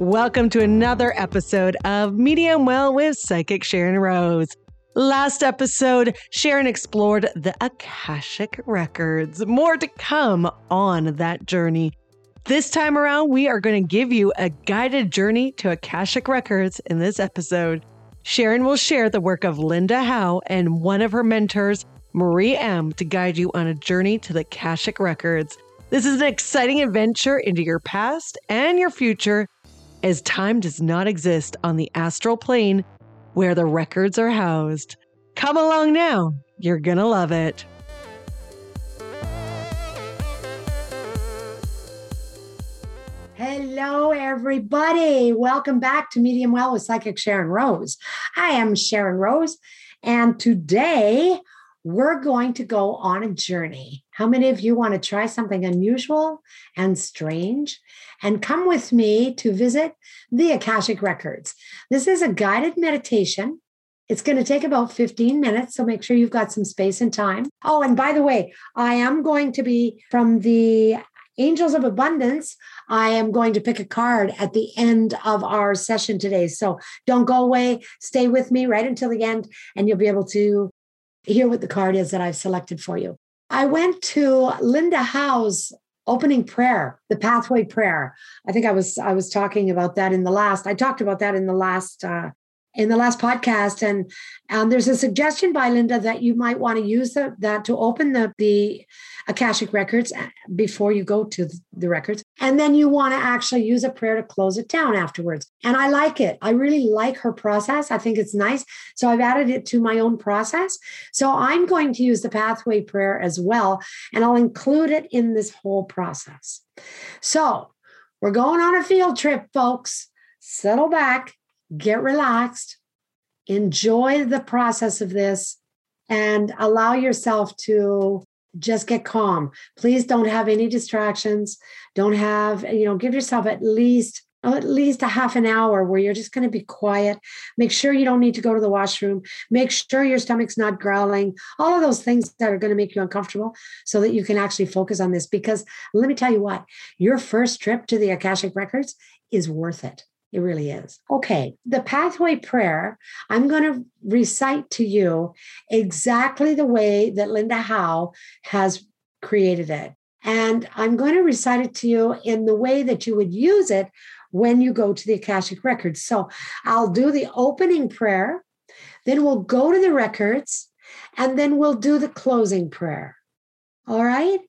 Welcome to another episode of Medium Well with Psychic Sharon Rose. Last episode, Sharon explored the Akashic Records. More to come on that journey. This time around, we are going to give you a guided journey to Akashic Records in this episode. Sharon will share the work of Linda Howe and one of her mentors, Marie M., to guide you on a journey to the Akashic Records. This is an exciting adventure into your past and your future, as time does not exist on the astral plane where the records are housed. Come along now, you're gonna love it. Hello, everybody. Welcome back to Medium Well with Psychic Sharon Rose. I am Sharon Rose, and today we're going to go on a journey. How many of you want to try something unusual and strange? And come with me to visit the Akashic Records. This is a guided meditation. It's going to take about 15 minutes, so make sure you've got some space and time. Oh, and by the way, I am going to be from the Angels of Abundance. I am going to pick a card at the end of our session today. So don't go away. Stay with me right until the end, and you'll be able to hear what the card is that I've selected for you. I went to Linda Howe's opening prayer, the pathway prayer. I think I was I was talking about that in the last. I talked about that in the last uh, in the last podcast. And and there's a suggestion by linda that you might want to use the, that to open the the akashic records uh, before you go to the records. And then you want to actually use a prayer to close it down afterwards. And i like it. I really like her process. I think it's nice. So i've added it to my own process. So i'm going to use the pathway prayer as well and i'll include it in this whole process. So we're going on a field trip folks. Settle back get relaxed, enjoy the process of this, and allow yourself to just get calm. Please don't have any distractions. Don't have, you know, give yourself at least oh, at least a half an hour where you're just going to be quiet. Make sure you don't need to go to the washroom. Make sure your stomach's not growling. All of those things that are going to make you uncomfortable so that you can actually focus on this. Because let me tell you what, your first trip to the Akashic Records is worth it. It really is. Okay, the pathway prayer, I'm going to recite to you exactly the way that Linda Howe has created it. And I'm going to recite it to you in the way that you would use it when you go to the Akashic Records. So I'll do the opening prayer, then we'll go to the records, and then we'll do the closing prayer. All right.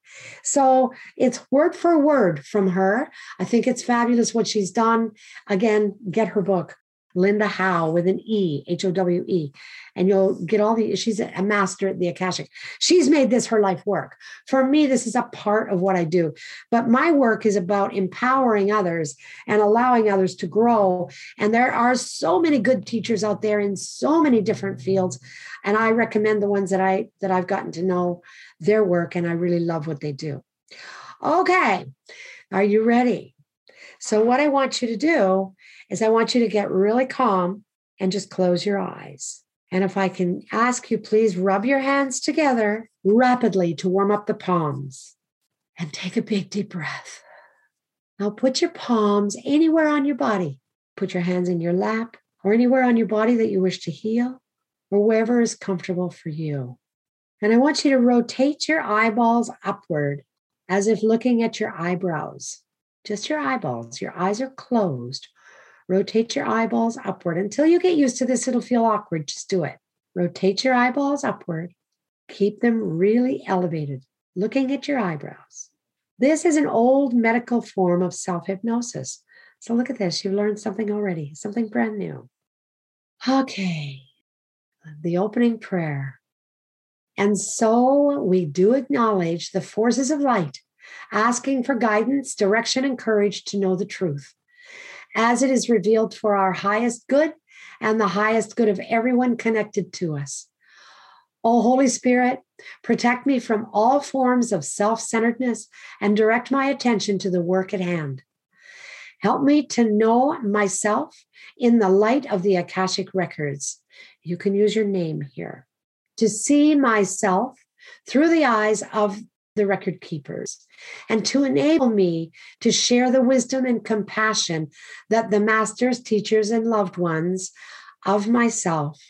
So it's word for word from her. I think it's fabulous what she's done. Again, get her book, Linda Howe with an E, H O W E, and you'll get all the, she's a master at the Akashic. She's made this her life work. For me, this is a part of what I do. But my work is about empowering others and allowing others to grow. And there are so many good teachers out there in so many different fields. And I recommend the ones that I that I've gotten to know their work and I really love what they do. Okay, are you ready? So, what I want you to do is, I want you to get really calm and just close your eyes. And if I can ask you, please rub your hands together rapidly to warm up the palms and take a big deep breath. Now, put your palms anywhere on your body. Put your hands in your lap or anywhere on your body that you wish to heal or wherever is comfortable for you. And I want you to rotate your eyeballs upward as if looking at your eyebrows, just your eyeballs. Your eyes are closed. Rotate your eyeballs upward. Until you get used to this, it'll feel awkward. Just do it. Rotate your eyeballs upward. Keep them really elevated, looking at your eyebrows. This is an old medical form of self hypnosis. So look at this. You've learned something already, something brand new. Okay. The opening prayer. And so we do acknowledge the forces of light, asking for guidance, direction, and courage to know the truth, as it is revealed for our highest good and the highest good of everyone connected to us. O Holy Spirit, protect me from all forms of self centeredness and direct my attention to the work at hand. Help me to know myself in the light of the Akashic records. You can use your name here to see myself through the eyes of the record keepers and to enable me to share the wisdom and compassion that the masters, teachers, and loved ones of myself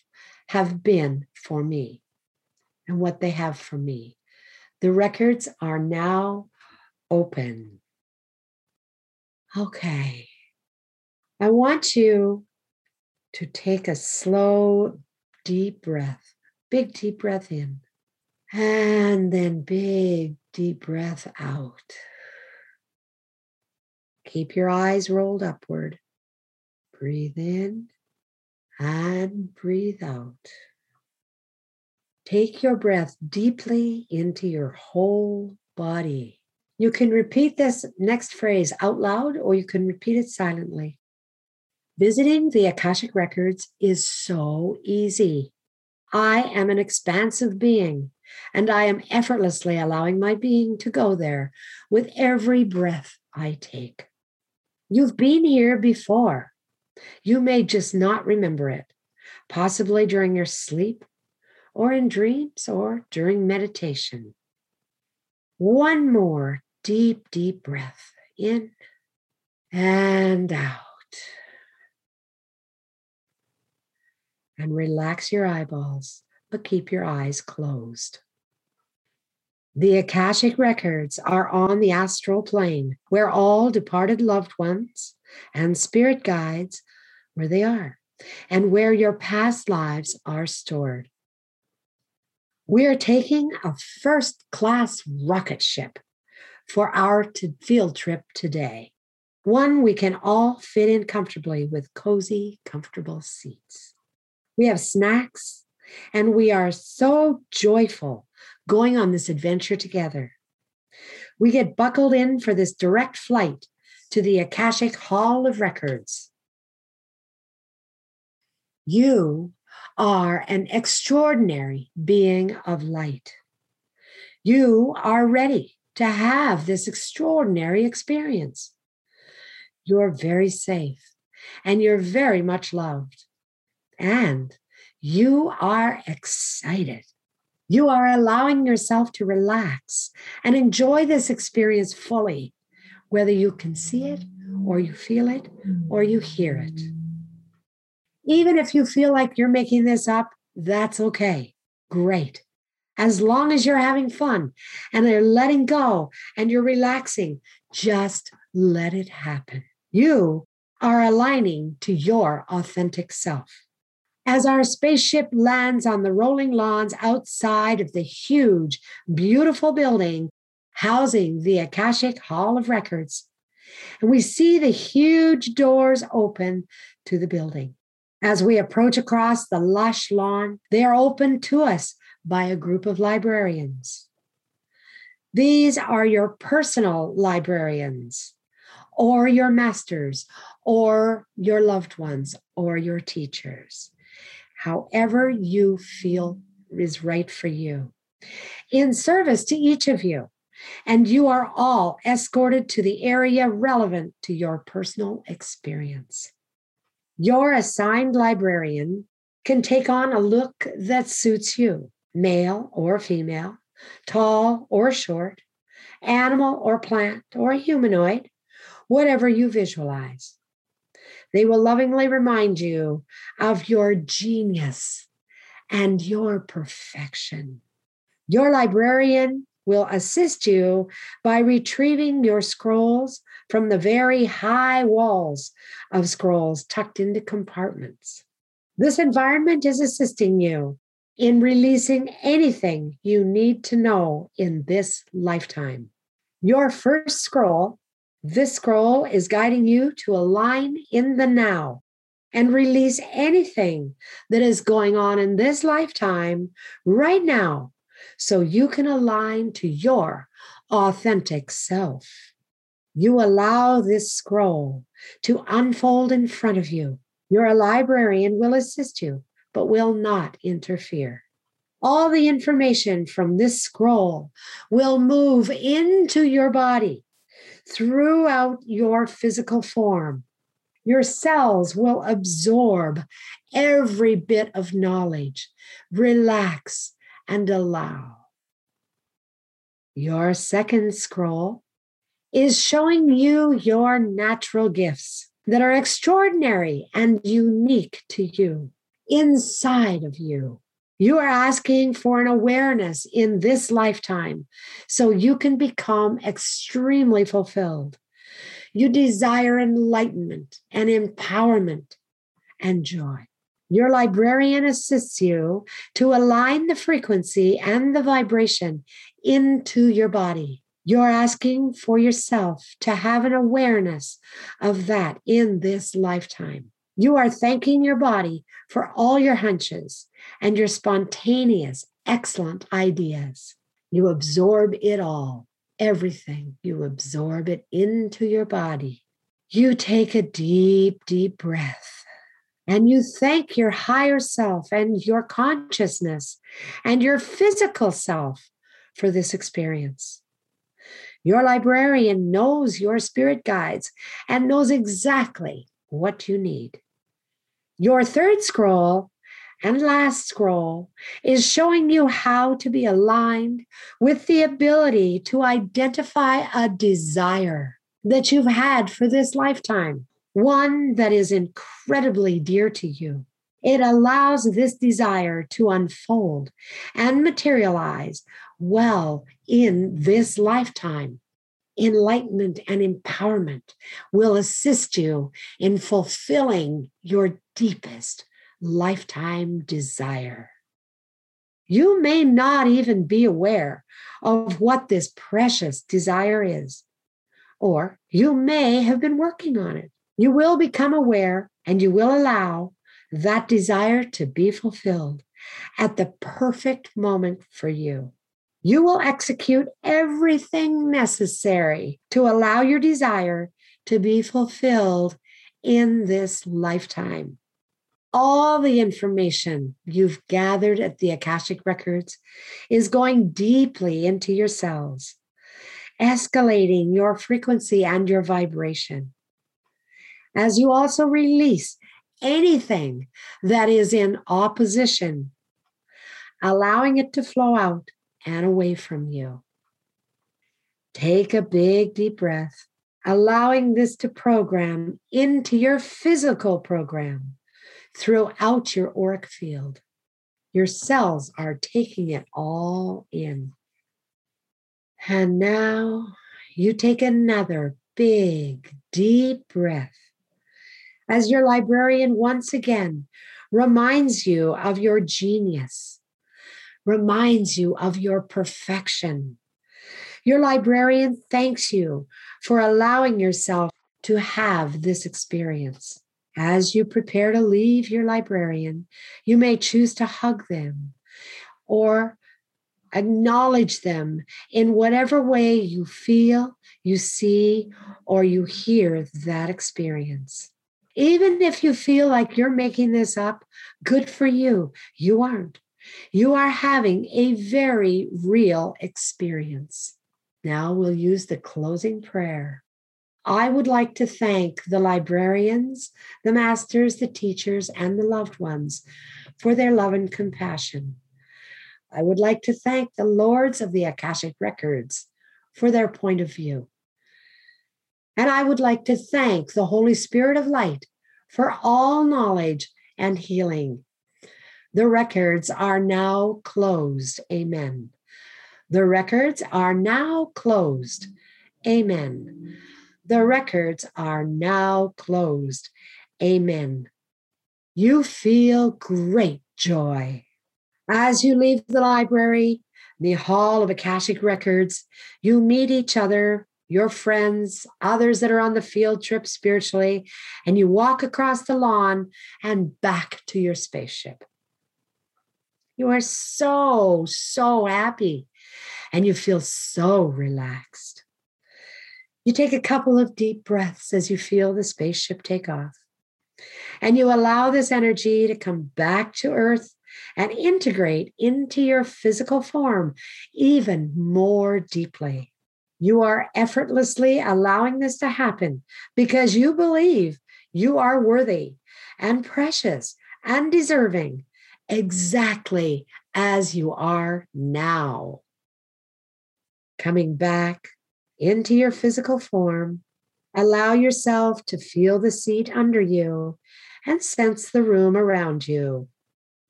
have been for me and what they have for me. The records are now open. Okay. I want you to take a slow, deep breath, big, deep breath in, and then big, deep breath out. Keep your eyes rolled upward. Breathe in and breathe out. Take your breath deeply into your whole body. You can repeat this next phrase out loud or you can repeat it silently. Visiting the Akashic Records is so easy. I am an expansive being, and I am effortlessly allowing my being to go there with every breath I take. You've been here before. You may just not remember it, possibly during your sleep or in dreams or during meditation. One more deep, deep breath in and out. And relax your eyeballs, but keep your eyes closed. The Akashic records are on the astral plane where all departed loved ones and spirit guides where they are and where your past lives are stored. We are taking a first class rocket ship for our field trip today. One we can all fit in comfortably with cozy, comfortable seats. We have snacks, and we are so joyful going on this adventure together. We get buckled in for this direct flight to the Akashic Hall of Records. You are an extraordinary being of light. You are ready to have this extraordinary experience. You're very safe and you're very much loved. And you are excited. You are allowing yourself to relax and enjoy this experience fully, whether you can see it or you feel it or you hear it. Even if you feel like you're making this up, that's okay. Great. As long as you're having fun and you're letting go and you're relaxing, just let it happen. You are aligning to your authentic self. As our spaceship lands on the rolling lawns outside of the huge, beautiful building housing the Akashic Hall of Records, and we see the huge doors open to the building. As we approach across the lush lawn, they are opened to us by a group of librarians. These are your personal librarians, or your masters, or your loved ones, or your teachers, however you feel is right for you, in service to each of you. And you are all escorted to the area relevant to your personal experience. Your assigned librarian can take on a look that suits you, male or female, tall or short, animal or plant or humanoid, whatever you visualize. They will lovingly remind you of your genius and your perfection. Your librarian will assist you by retrieving your scrolls from the very high walls of scrolls tucked into compartments. This environment is assisting you in releasing anything you need to know in this lifetime. Your first scroll, this scroll is guiding you to align in the now and release anything that is going on in this lifetime right now so you can align to your authentic self. You allow this scroll to unfold in front of you. Your librarian will assist you, but will not interfere. All the information from this scroll will move into your body throughout your physical form. Your cells will absorb every bit of knowledge, relax, and allow. Your second scroll is showing you your natural gifts that are extraordinary and unique to you inside of you. You are asking for an awareness in this lifetime so you can become extremely fulfilled. You desire enlightenment and empowerment and joy. Your librarian assists you to align the frequency and the vibration into your body. You're asking for yourself to have an awareness of that in this lifetime. You are thanking your body for all your hunches and your spontaneous, excellent ideas. You absorb it all, everything. You absorb it into your body. You take a deep, deep breath and you thank your higher self and your consciousness and your physical self for this experience. Your librarian knows your spirit guides and knows exactly what you need. Your third scroll and last scroll is showing you how to be aligned with the ability to identify a desire that you've had for this lifetime, one that is incredibly dear to you. It allows this desire to unfold and materialize well in this lifetime. Enlightenment and empowerment will assist you in fulfilling your deepest lifetime desire. You may not even be aware of what this precious desire is, or you may have been working on it. You will become aware and you will allow that desire to be fulfilled at the perfect moment for you. You will execute everything necessary to allow your desire to be fulfilled in this lifetime. All the information you've gathered at the Akashic Records is going deeply into your cells, escalating your frequency and your vibration. As you also release anything that is in opposition, allowing it to flow out and away from you. Take a big deep breath, allowing this to program into your physical program throughout your auric field. Your cells are taking it all in. And now you take another big, deep breath as your librarian once again reminds you of your genius, reminds you of your perfection. Your librarian thanks you for allowing yourself to have this experience. As you prepare to leave your librarian, you may choose to hug them or acknowledge them in whatever way you feel, you see, or you hear that experience. Even if you feel like you're making this up, good for you. You aren't. You are having a very real experience. Now we'll use the closing prayer. I would like to thank the librarians, the masters, the teachers, and the loved ones for their love and compassion. I would like to thank the lords of the Akashic Records for their point of view. And I would like to thank the Holy Spirit of Light for all knowledge and healing. The records are now closed. Amen. The records are now closed. Amen. The records are now closed. Amen. You feel great joy. As you leave the library, the Hall of Akashic Records, you meet each other your friends, others that are on the field trip spiritually, and you walk across the lawn and back to your spaceship. You are so, so happy and you feel so relaxed. You take a couple of deep breaths as you feel the spaceship take off. And you allow this energy to come back to Earth and integrate into your physical form even more deeply. You are effortlessly allowing this to happen because you believe you are worthy and precious and deserving exactly as you are now. coming back into your physical form. Allow yourself to feel the seat under you and sense the room around you.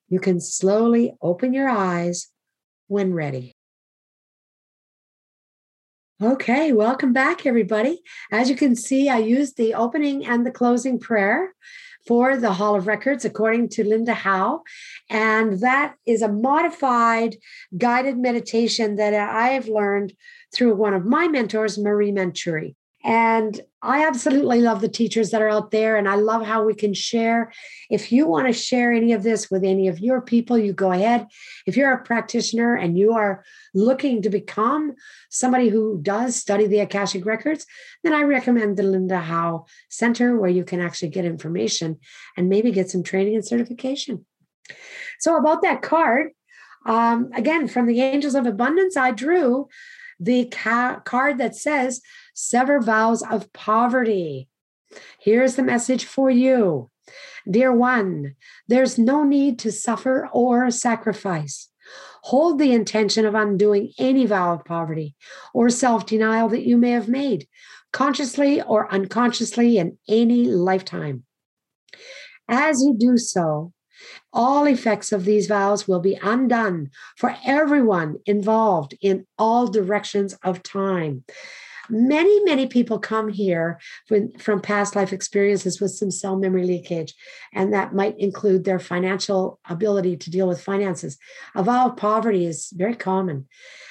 You can slowly open your eyes when ready. Okay, welcome back, everybody. As you can see, I used the opening and the closing prayer for the Hall of Records, according to Linda Howe. And that is a modified guided meditation that I have learned through one of my mentors, Marie Menturi. And I absolutely love the teachers that are out there, and I love how we can share. If you want to share any of this with any of your people, you go ahead. If you're a practitioner and you are looking to become somebody who does study the Akashic Records, then I recommend the Linda Howe Center, where you can actually get information and maybe get some training and certification. So, about that card, um, again, from the Angels of Abundance, I drew the ca- card that says sever vows of poverty. Here's the message for you. Dear one, there's no need to suffer or sacrifice. Hold the intention of undoing any vow of poverty or self denial that you may have made, consciously or unconsciously in any lifetime. As you do so, all effects of these vows will be undone for everyone involved in all directions of time. Many, many people come here from past life experiences with some cell memory leakage, and that might include their financial ability to deal with finances. A vow of poverty is very common,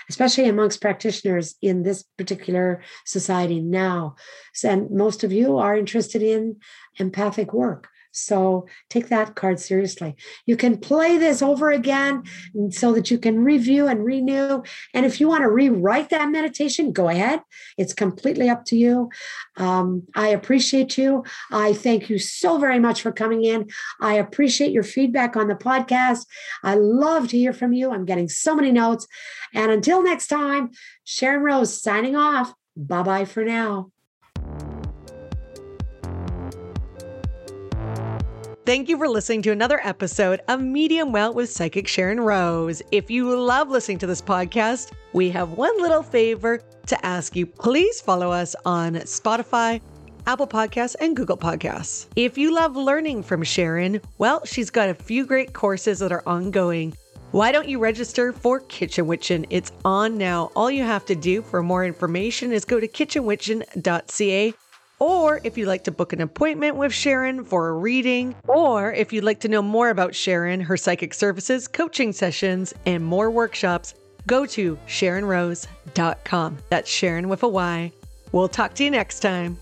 especially amongst practitioners in this particular society now. And most of you are interested in empathic work. So take that card seriously. You can play this over again so that you can review and renew. And if you want to rewrite that meditation, go ahead. It's completely up to you. Um, I appreciate you. I thank you so very much for coming in. I appreciate your feedback on the podcast. I love to hear from you. I'm getting so many notes. And until next time, Sharon Rose signing off. Bye bye for now. Thank you for listening to another episode of Medium Well with Psychic Sharon Rose. If you love listening to this podcast, we have one little favor to ask you. Please follow us on Spotify, Apple Podcasts, and Google Podcasts. If you love learning from Sharon, well, she's got a few great courses that are ongoing. Why don't you register for Kitchen Witchin'? It's on now. All you have to do for more information is go to kitchenwitchin.ca or if you'd like to book an appointment with Sharon for a reading, or if you'd like to know more about Sharon, her psychic services, coaching sessions, and more workshops, go to SharonRose.com. That's Sharon with a Y. We'll talk to you next time.